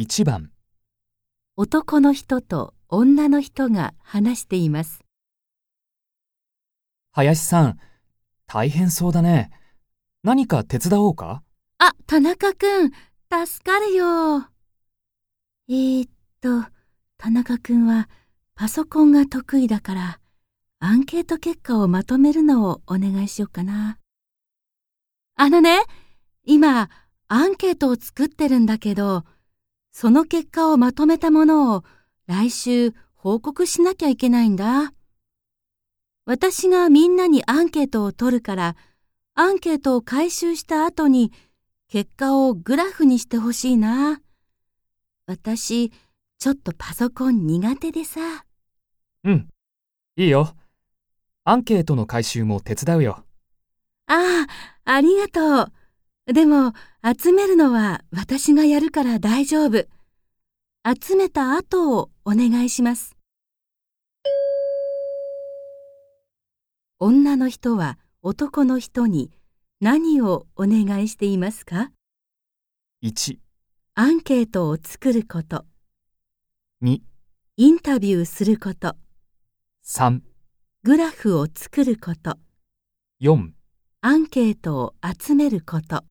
1番、男の人と女の人が話しています。林さん、大変そうだね。何か手伝おうか？あ、田中くん、助かるよ。えー、っと、田中くんはパソコンが得意だから、アンケート結果をまとめるのをお願いしようかな。あのね、今、アンケートを作ってるんだけど、その結果をまとめたものを来週報告しなきゃいけないんだ。私がみんなにアンケートを取るから、アンケートを回収した後に結果をグラフにしてほしいな。私、ちょっとパソコン苦手でさ。うん、いいよ。アンケートの回収も手伝うよ。ああ、ありがとう。でも、集めるのは私がやるから大丈夫。集めた後をお願いします。女の人は男の人に何をお願いしていますか？1、アンケートを作ること、2、インタビューすること、3、グラフを作ること、4アンケートを集めること。